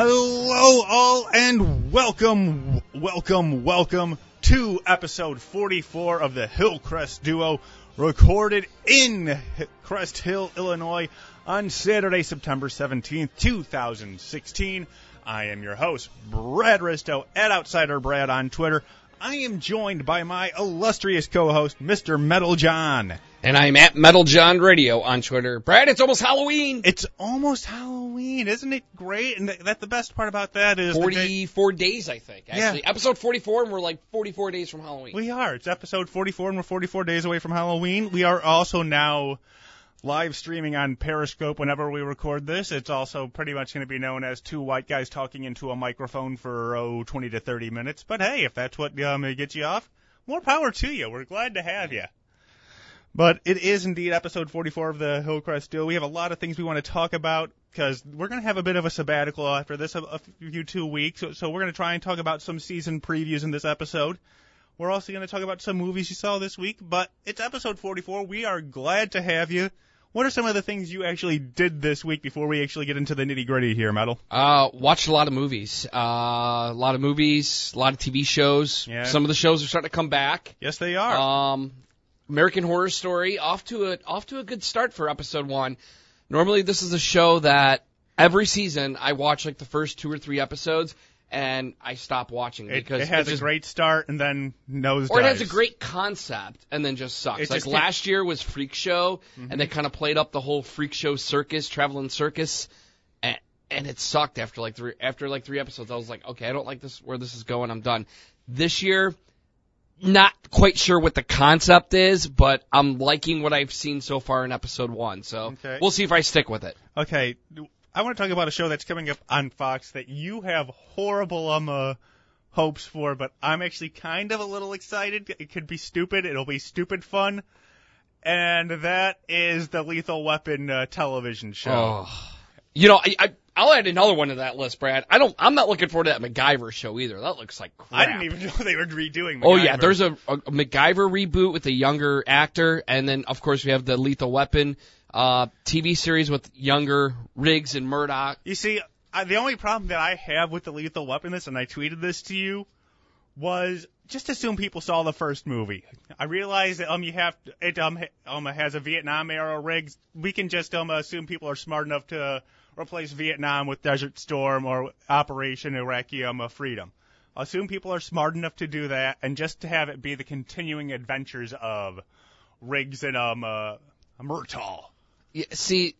Hello, all, and welcome, welcome, welcome to episode 44 of the Hillcrest Duo, recorded in Crest Hill, Illinois, on Saturday, September 17th, 2016. I am your host, Brad Risto, at Outsider Brad on Twitter. I am joined by my illustrious co-host, Mr. Metal John. And I'm at Metal John Radio on Twitter. Brad, it's almost Halloween. It's almost Halloween, isn't it great? And th- that the best part about that is the day- 44 days, I think. Actually, Yeah. episode 44, and we're like 44 days from Halloween. we are. It's episode 44, and we're 44 days away from Halloween. We are also now live streaming on Periscope whenever we record this. It's also pretty much going to be known as two white guys talking into a microphone for oh 20 to 30 minutes. But hey, if that's what um, gets you off, more power to you. We're glad to have you. But it is indeed episode 44 of the Hillcrest Duo. We have a lot of things we want to talk about because we're going to have a bit of a sabbatical after this, a, a few two weeks. So, so we're going to try and talk about some season previews in this episode. We're also going to talk about some movies you saw this week, but it's episode 44. We are glad to have you. What are some of the things you actually did this week before we actually get into the nitty gritty here, Metal? Uh, watched a lot of movies. Uh, a lot of movies, a lot of TV shows. Yeah. Some of the shows are starting to come back. Yes, they are. Um, American Horror Story off to a off to a good start for episode one. Normally, this is a show that every season I watch like the first two or three episodes, and I stop watching it, because it has it's a great start and then nose Or it has a great concept and then just sucks. It like just Mm-hmm. last year was Freak Show, and they kind of played up the whole Freak Show circus, traveling circus, and, and it sucked after like three after like three episodes. I was like, okay, I don't like this where this is going. I'm done. This year, not quite sure what the concept is, but I'm liking what I've seen so far in episode one. So Okay. we'll see if I stick with it. Okay, I want to talk about a show that's coming up on Fox that you have horrible um uh, hopes for, but I'm actually kind of a little excited. It could be stupid. It'll be stupid fun, and that is the Lethal Weapon uh, television show. Oh. You know, I, I I'll add another one to that list, Brad. I don't. I'm not looking forward to that MacGyver show either. That looks like crap. I didn't even know they were redoing. Oh yeah, there's a, a MacGyver reboot with a younger actor, and then of course we have the Lethal Weapon uh, TV series with younger Riggs and Murtaugh. You see, I, the only problem that I have with the Lethal Weapon this, and I tweeted this to you, was just assume people saw the first movie. I realize that um you have to, it um um has a Vietnam era Riggs. We can just um assume people are smart enough to replace Vietnam with Desert Storm or Operation Iraqi um uh, Freedom. Assume people are smart enough to do that, and just to have it be the continuing adventures of Riggs and um uh, Murtaugh. Yeah, see,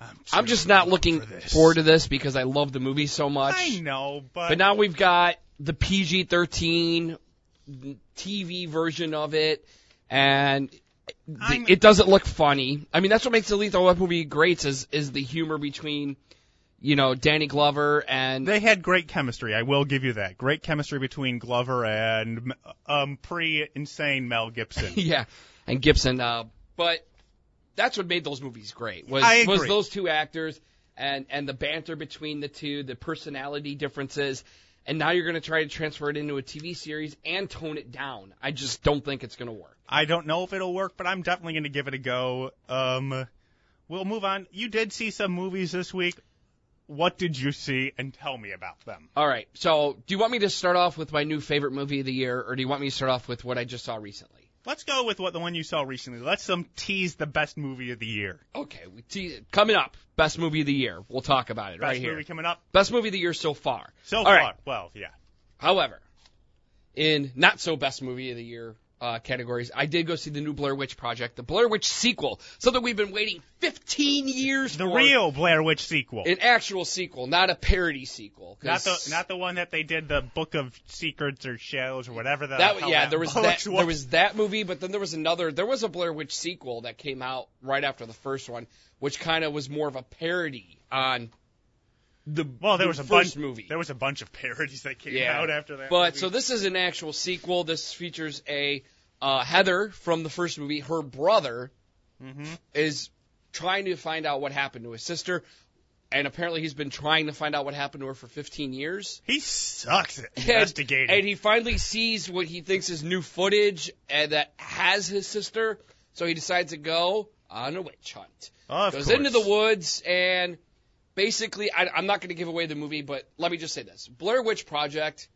I'm, I'm just not looking for forward to this because I love the movie so much. I know, but But now we've got the PG-13 TV version of it, and It doesn't look funny. I mean, that's what makes the Lethal Weapon movie great is is the humor between, you know, Danny Glover and They had great chemistry. I will give you that. Great chemistry between Glover and um pre-insane Mel Gibson. yeah, and Gibson. Uh, but that's what made those movies great. Was was those two actors and and the banter between the two, the personality differences. And now you're going to try to transfer it into a TV series and tone it down. I just don't think it's going to work. I don't know if it'll work, but I'm definitely going to give it a go. Um, we'll move on. You did see some movies this week. What did you see, and tell me about them? All right. So, do you want me to start off with my new favorite movie of the year, or do you want me to start off with what I just saw recently? Let's go with what the one you saw recently. Let's um tease the best movie of the year. Okay, we te- coming up, best movie of the year. We'll talk about it Best right here. Best movie coming up Best movie of the year so far. so All far. right. Well, yeah. However, in not so best movie of the year uh, categories, I did go see the new Blair Witch Project, the Blair Witch sequel, something we've been waiting 15 years The for. The real Blair Witch sequel. an actual sequel, not a parody sequel. not the not the one that they did the Book of Secrets or Shells or whatever the that hell yeah, that there was that there was that movie, but then there was another. There was a Blair Witch sequel that came out right after the first one, which kind of was more of a parody on the Well, there the was a bunch. movie. There was a bunch of parodies that came Yeah. out after that. But movie. so this is an actual sequel. This features a uh, Heather from the first movie. Her brother Mm-hmm. is trying to find out what happened to his sister, and apparently he's been trying to find out what happened to her for 15 years. he sucks at And- investigating. And, he finally sees what he thinks is new footage and that has his sister, so he decides to go on a witch hunt. of Goes course. into the woods and basically, I, I'm not going to give away the movie, but let me just say this: Blair Witch Project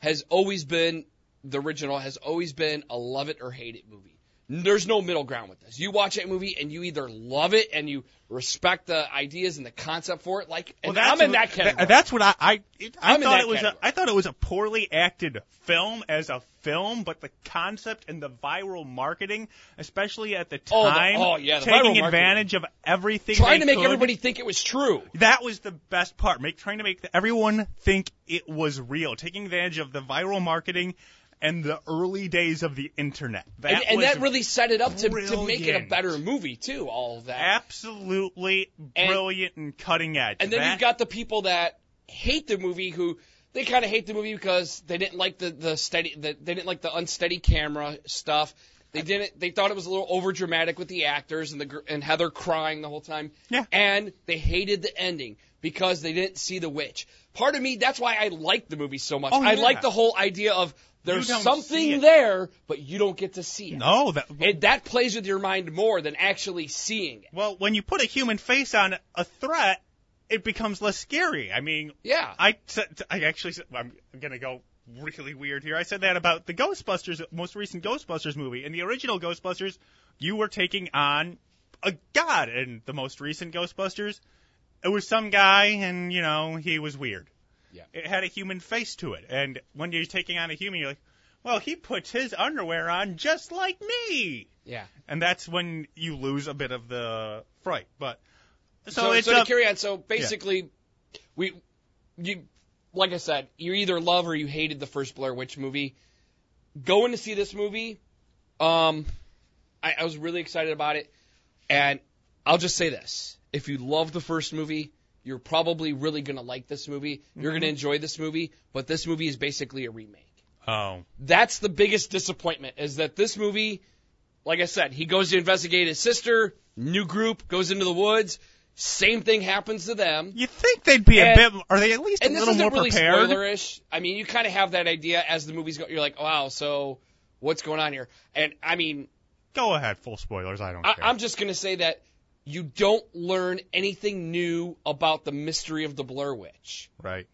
has always been the original, has always been a love it or hate it movie. There's no middle ground with this. You watch that movie and you either love it and you respect the ideas and the concept for it, like, and I'm in that category. That's what I I, it, I thought it was. A. I thought it was a poorly acted film as a film, but the concept and the viral marketing, especially at the Oh, the- time, oh, yeah, the taking advantage of everything, Trying to make could. everybody think it was true. That was the best part. Make trying to make the, everyone think it was real, taking advantage of the viral marketing and the early days of the internet. That and, and that really set it up to, to make it a better movie too. All of that. absolutely brilliant and cutting edge. And then That- you've got the people that hate the movie who they kind of hate the movie because they didn't like the the steady the, they didn't like the unsteady camera stuff. They didn't. They thought it was a little over dramatic with the actors and the and Heather crying the whole time. Yeah. And they hated the ending because they didn't see the witch. Part of me, that's why I like the movie so much. Oh, I yeah. like the whole idea of there's You don't see something there, but you don't get to see it. no, that that plays with your mind more than actually seeing it. Well, when you put a human face on a threat, it becomes less scary. I mean, Yeah. I said, I actually said, I'm gonna go really weird here. I said that about the Ghostbusters, most recent Ghostbusters movie. In the original Ghostbusters, you were taking on a god. In the most recent Ghostbusters, it was some guy, and you know he was weird. Yeah. It had a human face to it, and when you're taking on a human, you're like, well, he puts his underwear on just like me Yeah. and that's when you lose a bit of the fright. But so, So, it's so to a, carry on. So basically, we, you, like I said, you either love or you hated the first Blair Witch movie. Going to see this movie, um, I, I was really excited about it, and I'll just say this: if you love the first movie, you're probably really gonna like this movie. You're gonna mm-hmm. enjoy this movie, but this movie is basically a remake. oh That's the biggest disappointment is that this movie, like I said, he goes to investigate his sister, new group, goes into the woods, same thing happens to them. you think they'd be And- a bit? Are they at least a And this little more really prepared? spoilerish. I mean, you kind of have that idea as the movies go. You're like, wow, so what's going on here? And I mean, Go ahead, full spoilers. I don't I, care. I'm just gonna say that you don't learn anything new about the mystery of the Blair Witch. right.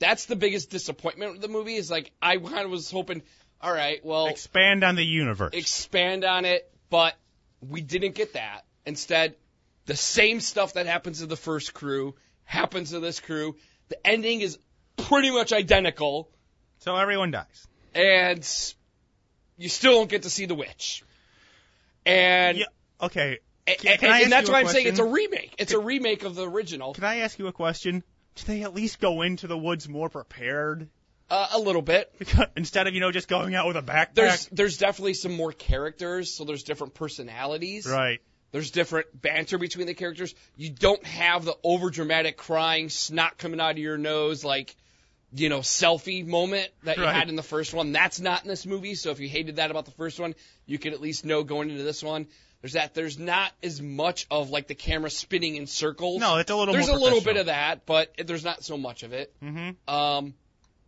That's the biggest disappointment with the movie. Is like I kind of was hoping, all right, well, Expand on the universe. expand on it, but we didn't get that. Instead, the same stuff that happens to the first crew happens to this crew. The ending is pretty much identical, so everyone dies. and you still don't get to see the witch. And Yeah. Okay. Can- can I and that's why I'm saying it's a remake. It's a remake of the original, Can I ask you a question? Do they at least go into the woods more prepared uh, a little bit. because, instead of you know just going out with a backpack? There's there's definitely some more characters, so there's different personalities. right. There's different banter between the characters. You don't have the over dramatic crying, snot coming out of your nose, like, you know, selfie moment that you Right. had in the first one. That's not in this movie. So if you hated that about the first one, you could at least know going into this one. There's that. There's not as much of like the camera spinning in circles. No, it's a little There's a little bit of that, but there's not so much of it. Mm-hmm. Um,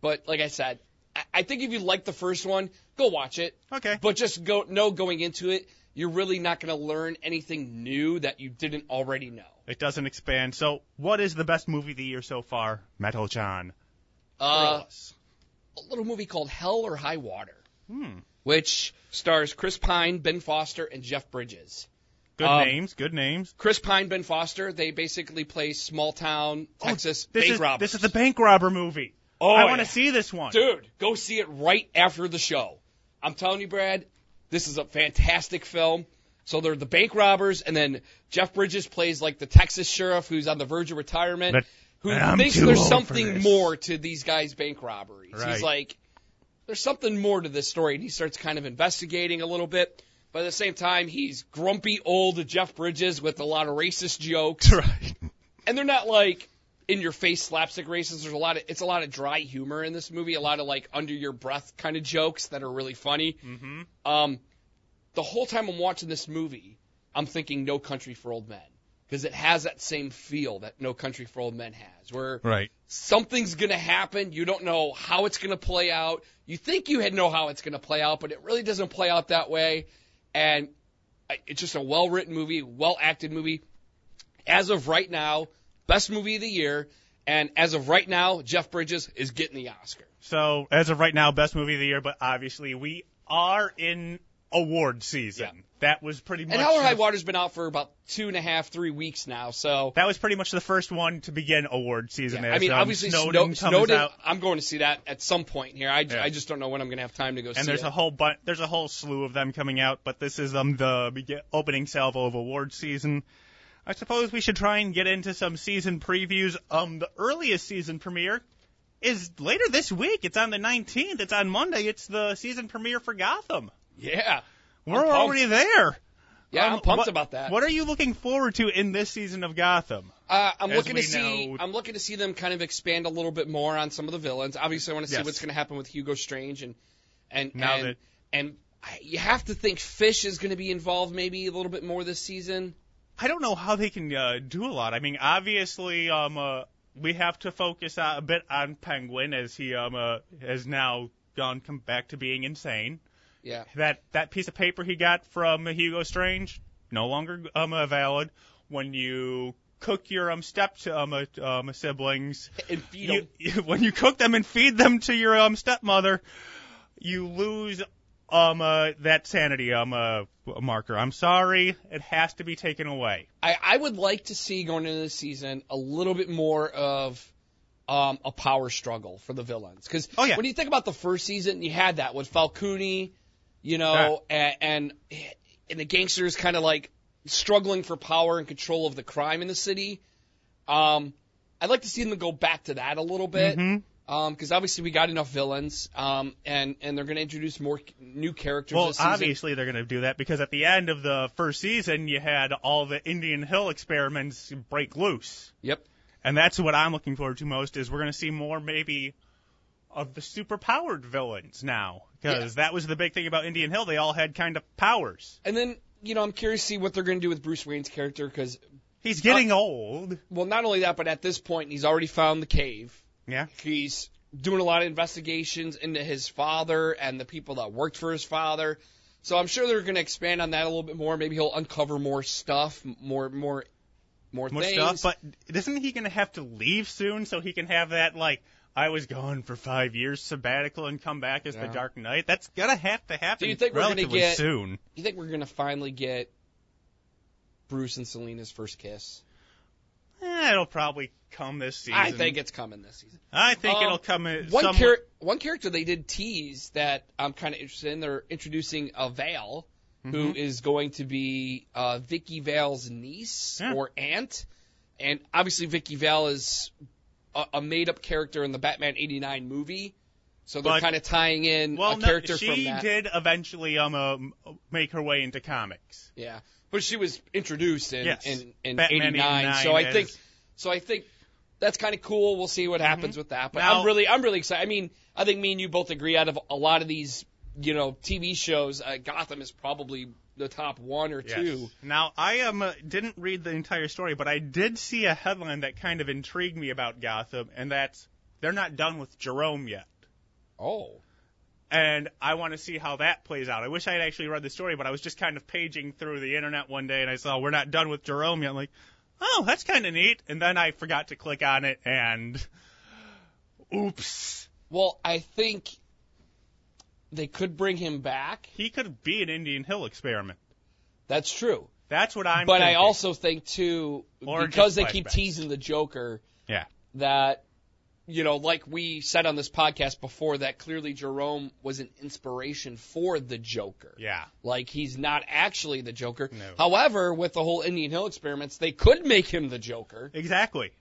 but like I said, I, I think if you like the first one, go watch it. Okay. But just go know going into it, you're really not going to learn anything new that you didn't already know. It doesn't expand. So, what is the best movie of the year so far? Metal John. Uh, a little movie called Hell or High Water, Hmm. Which stars Chris Pine, Ben Foster, and Jeff Bridges. Good um, names. Good names. Chris Pine, Ben Foster, they basically play small town Texas This bank is robbers. this is the bank robber movie. Oh, I want to see this one. Dude, go see it right after the show. I'm telling you, Brad, this is a fantastic film. So they're the bank robbers, and then Jeff Bridges plays like the Texas sheriff who's on the verge of retirement, But- who thinks there's something more to these guys' bank robberies. Right. He's like, there's something more to this story, and he starts kind of investigating a little bit. But at the same time, he's grumpy old Jeff Bridges with a lot of racist jokes Right. and they're not like in your face slapstick races. There's a lot of it's a lot of dry humor in this movie, a lot of like under your breath kind of jokes that are really funny. Mm-hmm. Um, the whole time I'm watching this movie, I'm thinking No Country for Old Men because it has that same feel that No Country for Old Men has, where Right. something's gonna happen, you don't know how it's gonna play out. You think you know how it's gonna play out, but it really doesn't play out that way. And it's just a well written movie, well acted movie. As of right now, best movie of the year, and as of right now, Jeff Bridges is getting the Oscar. So as of right now, best movie of the year, but obviously we are in award season. Yeah. That was pretty much And or High Water's been out for about two and a half, three weeks now. So that was pretty much the first one to begin award season. yeah, I mean, um, obviously Snowden, Snow- comes Snowden. out, I'm going to see that at some point here. I, Yeah. I just don't know when I'm going to have time to go see and there's it. a whole bunch. There's a whole slew of them coming out, but this is um the opening salvo of award season. I suppose we should try and get into some season previews. Um, the earliest season premiere is later this week. It's on the 19th. It's on Monday. It's the season premiere for Gotham. Yeah, We're already there. yeah, Um, I'm pumped what- about that. What are you looking forward to in this season of Gotham? Uh, I'm As looking to see. know- I'm looking to see them kind of expand a little bit more on some of the villains. Obviously, I want to see Yes. what's going to happen with Hugo Strange and and Now and, that- and you have to think Fish is going to be involved maybe a little bit more this season. I don't know how they can uh, do a lot. I mean, obviously, um, uh, we have to focus a bit on Penguin as he um uh, has now gone come back to being insane. Yeah, That that piece of paper he got from Hugo Strange no longer um valid. When you cook your um step um, uh, um siblings, and feed you, 'em. you, when you cook them and feed them to your um stepmother, you lose um uh, that sanity um uh, marker. I'm sorry, it has to be taken away. I, I would like to see going into the season a little bit more of um, a power struggle for the villains. Because Oh, yeah. when you think about the first season, you had that with Falcone, you know, and, and and the gangsters kind of like struggling for power and control of the crime in the city. Um, I'd like to see them go back to that a little bit. Mhm. because obviously we got enough villains, um, and and they're going to introduce more new characters Well, obviously they're going to do that because at the end of the first season, you had all the Indian Hill experiments break loose, Yep. and that's what I'm looking forward to most. Is we're going to see more maybe of the superpowered villains now, because that was the big thing about Indian Hill. They all had kind of powers. And then you know I'm curious to see what they're going to do with Bruce Wayne's character because He's getting uh, old. well, not only that, but at this point, he's already found the cave. Yeah. He's doing a lot of investigations into his father and the people that worked for his father. So I'm sure they're going to expand on that a little bit more. Maybe he'll uncover more stuff, more, more, more, More things. stuff, but isn't he going to have to leave soon so he can have that like I was gone for five years sabbatical and come back as Yeah. the Dark Knight? That's gonna have to happen Do you think we're gonna get- soon. you think we're going to finally get Bruce and Selina's first kiss? Eh, it'll probably come this season. I think it's coming this season. I think Um, it'll come in. One, some- char- one character they did tease that I'm kind of interested in. They're introducing a Vale, who is going to be uh, Vicki Vale's niece Yeah. or aunt, and obviously Vicki Vale is a, a made-up character in the Batman '89 movie, so they're kind of tying in well, a no, character she from that. did eventually um uh, make her way into comics. Yeah, but she was introduced in Yes. in, in Batman '89, so I think so. I think that's kind of cool. We'll see what happens with that. But Mm-hmm. Now- I'm really, I'm really excited. I mean, I think me and you both agree. Out of a lot of these, you know, TV shows, uh, Gotham is probably the top one or Yes. two. Now I um uh, didn't read the entire story, but I did see a headline that kind of intrigued me about Gotham, and that's they're not done with Jerome yet. Oh, and I want to see how that plays out. I wish I had actually read the story, but I was just kind of paging through the internet one day and I saw we're not done with Jerome yet. I'm like, oh, that's kind of neat. And then I forgot to click on it and oops. well, I think they could bring him back. He could be an Indian Hill experiment. That's true. That's what I'm but I also think too, Or because they keep flashbacks. teasing the Joker. Yeah. that you know, like we said on this podcast before, that clearly Jerome was an inspiration for the Joker. Yeah. Like he's not actually the Joker. No. However, with the whole Indian Hill experiments, they could make him the Joker. Exactly.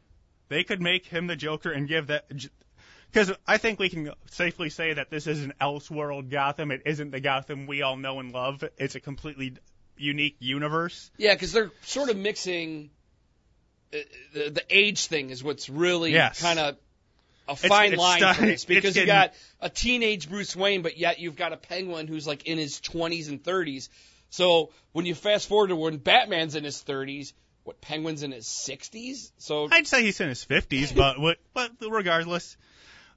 They could make him the Joker and give that. Because I think we can safely say that this is an Elseworld Gotham. It isn't the Gotham we all know and love. It's a completely unique universe. Yeah, because they're sort of mixing. uh, The, the age thing is what's really Yes. kind of a fine it's line starting- for this it's because you got a teenage Bruce Wayne, but yet you've got a Penguin who's like in his 20s and 30s. So when you fast forward to when Batman's in his 30s, what Penguin's in his 60s? So I'd say he's in his 50s, but what, but regardless,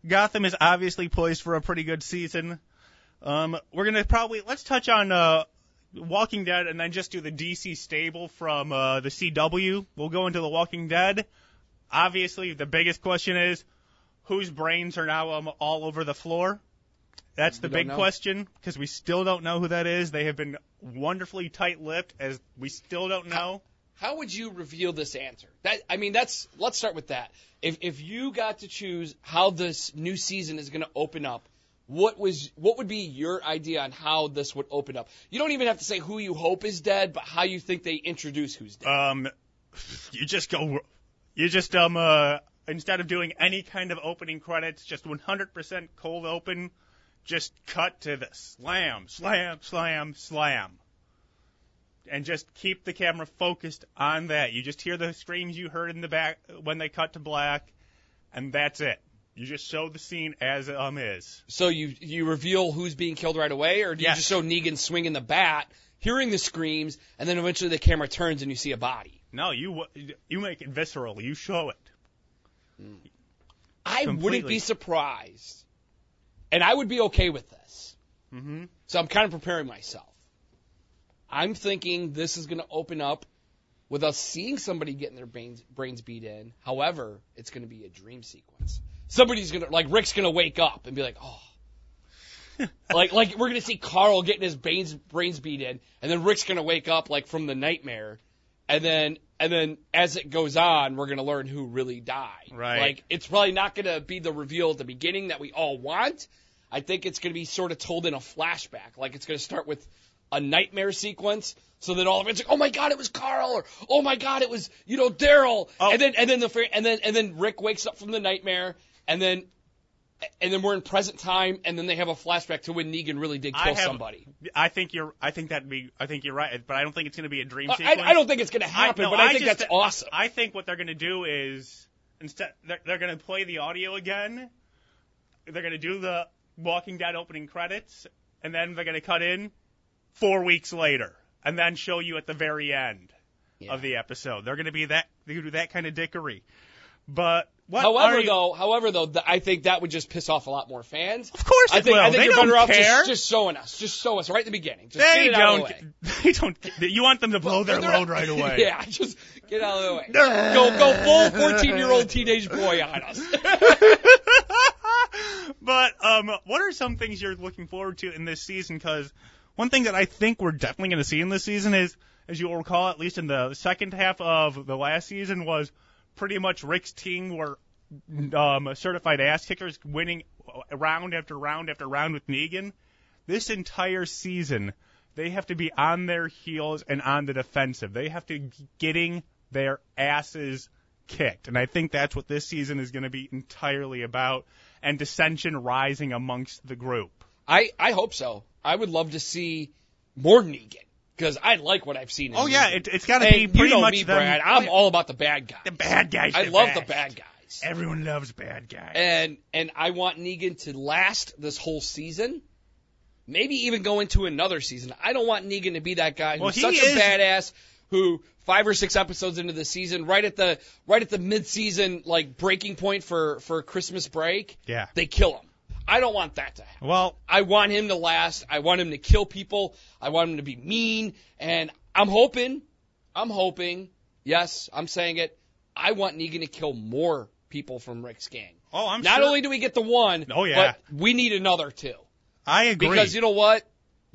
Gotham is obviously poised for a pretty good season. Um, we're gonna probably let's touch on uh, Walking Dead and then just do the DC stable from uh, the CW. We'll go into the Walking Dead. obviously, the biggest question is whose brains are now um, all over the floor. That's the big know. question because we still don't know who that is. They have been wonderfully tight-lipped, as we still don't know. How would you reveal this answer? That I mean, that's let's start with that. If if you got to choose how this new season is going to open up, what was what would be your idea on how this would open up? You don't even have to say who you hope is dead, but how you think they introduce who's dead. Um, you just go, you just um uh instead of doing any kind of opening credits, just 100% cold open, just cut to the slam, slam, slam, slam. And just keep the camera focused on that. You just hear the screams you heard in the back when they cut to black, and that's it. You just show the scene as it um is. So you you reveal who's being killed right away, or do you just show Negan swinging the bat, hearing the screams, and then eventually the camera turns and you see a body? No, you you make it visceral. You show it. I wouldn't be surprised, and I would be okay with this. hmm So I'm kind of preparing myself. I'm thinking this is going to open up with us seeing somebody getting their brains, brains beat in. However, it's going to be a dream sequence. Somebody's going to, like, Rick's going to wake up and be like, oh. like, like we're going to see Carl getting his brains, brains beat in, and then Rick's going to wake up, like, from the nightmare. And then, and then as it goes on, we're going to learn who really died. Right. Like, it's probably not going to be the reveal at the beginning that we all want. I think it's going to be sort of told in a flashback. Like it's going to start with a nightmare sequence, so that all of it's like, oh my god, it was Carl, or oh my god, it was you know Daryl, Oh. and then and then the and then and then Rick wakes up from the nightmare, and then and then we're in present time, and then they have a flashback to when Negan really did I kill have- somebody. I think you're. I think that'd be. I think you're right, but I don't think it's going to be a dream I, sequence. I don't think it's going to happen, no, but I, think just- that's awesome. I think what they're going to do is instead they're, they're going to play the audio again. They're going to do the Walking Dead opening credits, and then they're going to cut in four weeks later, and then show you at the very end Yeah. of the episode. They're going to be that. They do that kind of dickery. But what? However, you- though, however though, th- I think that would just piss off a lot more fans. of course I think will. I think they you're don't better off just, just showing us, just show us right at the beginning. Just they get it out of the don't. way. They don't. You want them to blow their load right away. yeah, just get out of the way. go go full 14 year old teenage boy on us. but um, what are some things you're looking forward to in this season? Because one thing that I think we're definitely going to see in this season is, as you'll recall, at least in the second half of the last season, was pretty much Rick's team were um, certified ass kickers, winning round after round after round with Negan. This entire season, they have to be on their heels and on the defensive. They have to getting their asses kicked. And I think that's what this season is going to be entirely about and dissension rising amongst the group. I I hope so. I would love to see more Negan because I like what I've seen. In Oh yeah, Negan. it, it's got to be you pretty know much me, them- Brad. I'm all about the bad guys. the bad guys. I love the bad guys. Everyone loves bad guys. and and I want Negan to last this whole season. Maybe even go into another season. I don't want Negan to be that guy Well, who's he such is- a badass who five or six episodes into the season, right at the right at the mid season like breaking point for for Christmas break, yeah. they kill him. I don't want that to happen. Well, I want him to last. I want him to kill people. I want him to be mean. And I'm hoping, I'm hoping, yes, I'm saying it. I want Negan to kill more people from Rick's gang. oh, I'm sure. Not sure. only do we get the one, Oh, yeah. but we need another two. I agree. Because you know what?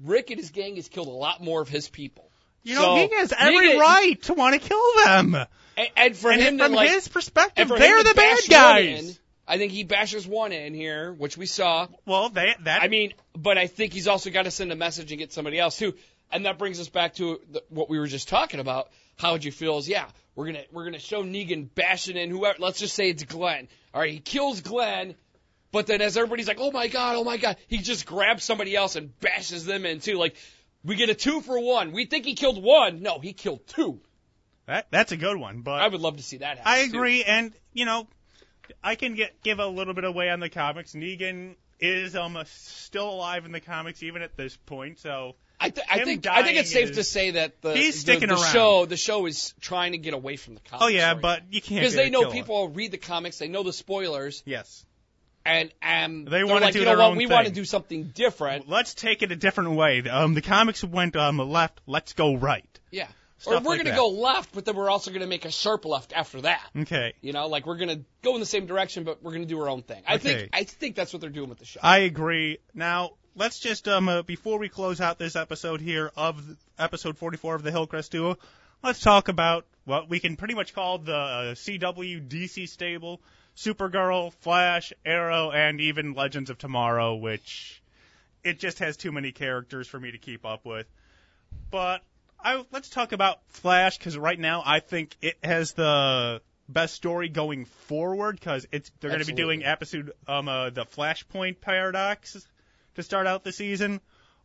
Rick and his gang has killed a lot more of his people. You know, So, he has every Negan- right to want to kill them. And, and for and him from to like, his perspective, and for him they're the bad guys. I think he bashes one in here, which we saw. Well, they, that I mean, but I think he's also got to send a message and get somebody else too. And that brings us back to the, what we were just talking about. How would you feel? Is yeah, we're gonna we're gonna show Negan bashing in whoever. Let's just say it's Glenn. All right, he kills Glenn, but then as everybody's like, oh my god, oh my god, he just grabs somebody else and bashes them in too. Like we get a two for one. We think he killed one. No, he killed two. that that's a good one. But I would love to see that happen. I too. agree, and you know, I can get give a little bit away on the comics. Negan is almost still alive in the comics even at this point. So I, th- I think I think it's safe to say that the He's the, sticking the around. show the show is trying to get away from the comics. oh yeah, right but you can't because they know people read the comics, they know the spoilers, Yes. and and They wanna like, do you know their what, own we want to do something different. Let's take it a different way. Um, the comics went um left. Let's go right. Yeah, or we're like gonna go left, but then we're also gonna make a sharp left after that. Okay. You know, like we're gonna go in the same direction, but we're gonna do our own thing. I Okay. think I think that's what they're doing with the show. I agree. Now, let's just um uh, before we close out this episode here of episode 44 of the Hillcrest Duo, let's talk about what we can pretty much call the uh, CW DC stable: Supergirl, Flash, Arrow, and even Legends of Tomorrow, which it just has too many characters for me to keep up with. But I, let's talk about Flash because right now I think it has the best story going forward because it's they're going to be doing episode um uh, the Flashpoint paradox to start out the season.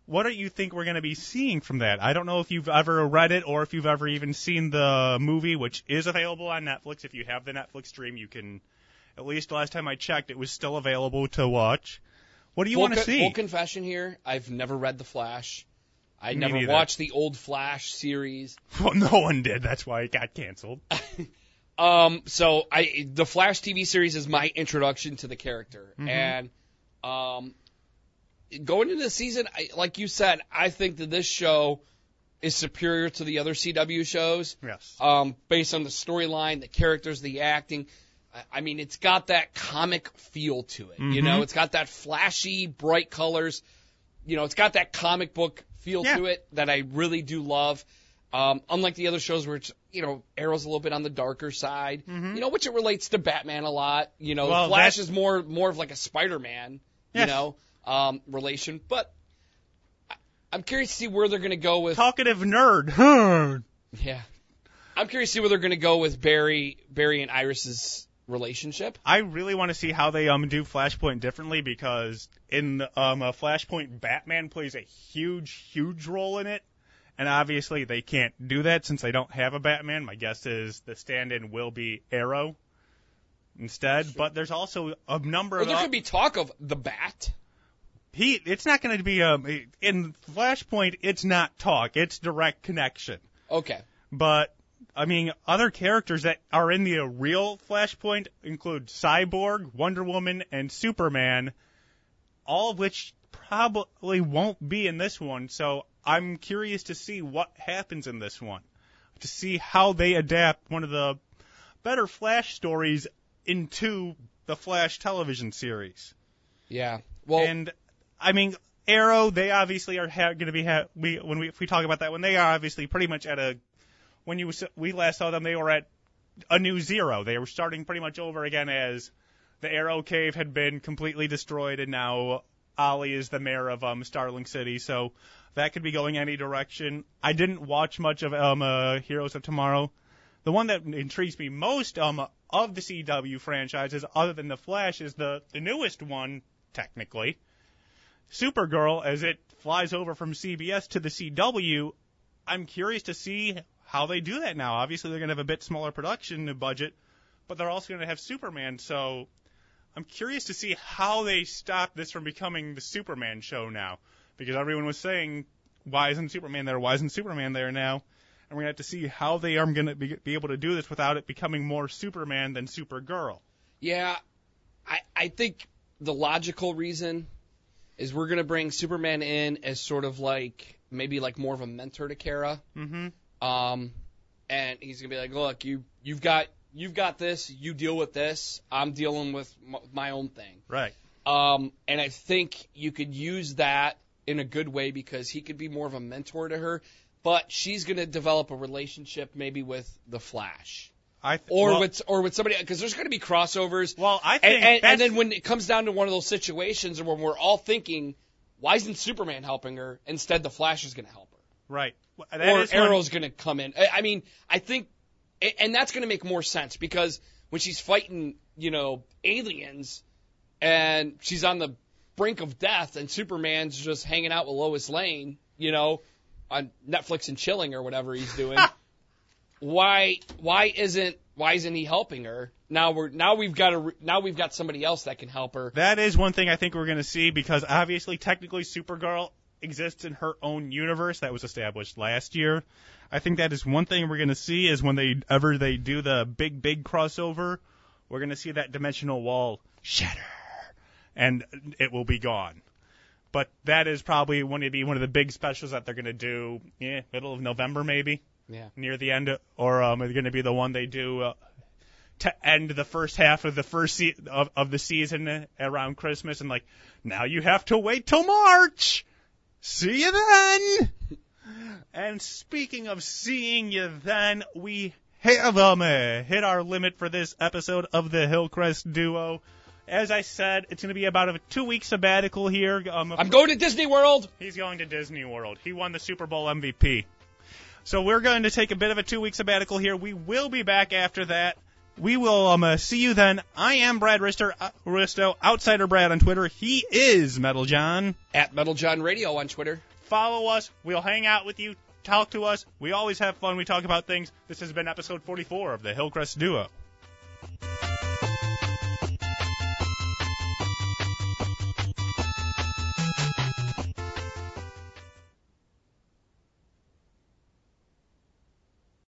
What do you think we're going to be seeing from that? I don't know if you've ever read it or if you've ever even seen the movie, which is available on Netflix. If you have the Netflix stream, you can. At least last time I checked, it was still available to watch. What do you want to co- see? full confession here: I've never read the Flash. I Me never neither. watched the old Flash series. Well, no one did. That's why it got canceled. Um, so I the Flash TV series is my introduction to the character, Mhm. and um, going into the season, I, like you said, I think that this show is superior to the other CW shows. Yes. Um, based on the storyline, the characters, the acting. I- I mean, it's got that comic feel to it. You Mhm. know, it's got that flashy, bright colors. You know, it's got that comic book feel Yeah. to it that I really do love. Um, unlike the other shows where it's, you know, Arrow's a little bit on the darker side, Mhm. you know, which it relates to Batman a lot. You know, Well, Flash that's- is more more of like a Spider-Man, you know, um, relation. But I- I'm curious to see where they're going to go with. Talkative nerd. Yeah, I'm curious to see where they're going to go with Barry, Barry and Iris's relationship. I really want to see how they um do Flashpoint differently because in um a Flashpoint, Batman plays a huge, huge role in it, and obviously they can't do that since they don't have a Batman. My guess is the stand-in will be Arrow instead. But there's also a number Well, of there could be talk of the Bat. he. It's not going to be um in Flashpoint. It's not talk. It's direct connection. Okay. But I mean, other characters that are in the real Flashpoint include Cyborg, Wonder Woman, and Superman, all of which probably won't be in this one. So I'm curious to see what happens in this one, to see how they adapt one of the better Flash stories into the Flash television series. Yeah. Well, And I mean, Arrow, they obviously are ha- going to be ha- we when we if we talk about that when they are obviously pretty much at a when you we last saw them they were at a new zero. They were starting pretty much over again as the Arrow Cave had been completely destroyed and now Ollie is the mayor of um Starling City. So that could be going any direction. I didn't watch much of um uh, Heroes of Tomorrow. The one that intrigues me most um of the CW franchises, other than the Flash, is the the newest one technically. Supergirl, as it flies over from CBS to the CW, I'm curious to see how they do that now. Obviously, they're going to have a bit smaller production budget, but they're also going to have Superman. So I'm curious to see how they stop this from becoming the Superman show now, because everyone was saying, why isn't Superman there? Why isn't Superman there now? And we're going to have to see how they are going to be, be able to do this without it becoming more Superman than Supergirl. yeah, I I think the logical reason is we're gonna bring Superman in as sort of like maybe like more of a mentor to Kara. Mm-hmm. Um, and he's gonna be like, look, you you've got you've got this, you deal with this. I'm dealing with m- my own thing. Right. Um, and I think you could use that in a good way because he could be more of a mentor to her. But she's gonna develop a relationship maybe with the Flash I th- or well, with or with somebody because there's gonna be crossovers. well, I think and, and that's- then when it comes down to one of those situations when we're all thinking, why isn't Superman helping her? Instead, the Flash is gonna help her right. Well, or Arrow's going to come in. I I mean, I think, and that's going to make more sense because when she's fighting, you know, aliens, and she's on the brink of death, and Superman's just hanging out with Lois Lane, you know, on Netflix and chilling or whatever he's doing. why? Why isn't? Why isn't he helping her? Now we're now we've got a now we've got somebody else that can help her. That is one thing I think we're going to see because obviously, technically, Supergirl exists in her own universe that was established last year. I think that is one thing we're going to see is when they ever they do the big big crossover, we're going to see that dimensional wall shatter, and it will be gone. But that is probably going to be one of the big specials that they're going to do, yeah, middle of November maybe. Yeah. near the end, or um, is going to be the one they do uh, to end the first half of the first se- of, of the season around Christmas, and like now you have to wait till March. See you then. and speaking of seeing you then, we have um, uh, hit our limit for this episode of the Hillcrest Duo. As I said, it's going to be about a two-week sabbatical here. Um, I'm going to Disney World. He's going to Disney World. He won the Super Bowl MVP. So we're going to take a bit of a two-week sabbatical here. We will be back after that. We will um, uh, see you then. I am Brad Rister, uh, Risto, Outsider Brad on Twitter. He is Metal John. At Metal John Radio on Twitter. Follow us. We'll hang out with you. Talk to us. We always have fun. We talk about things. This has been episode 44 of the Hillcrest Duo.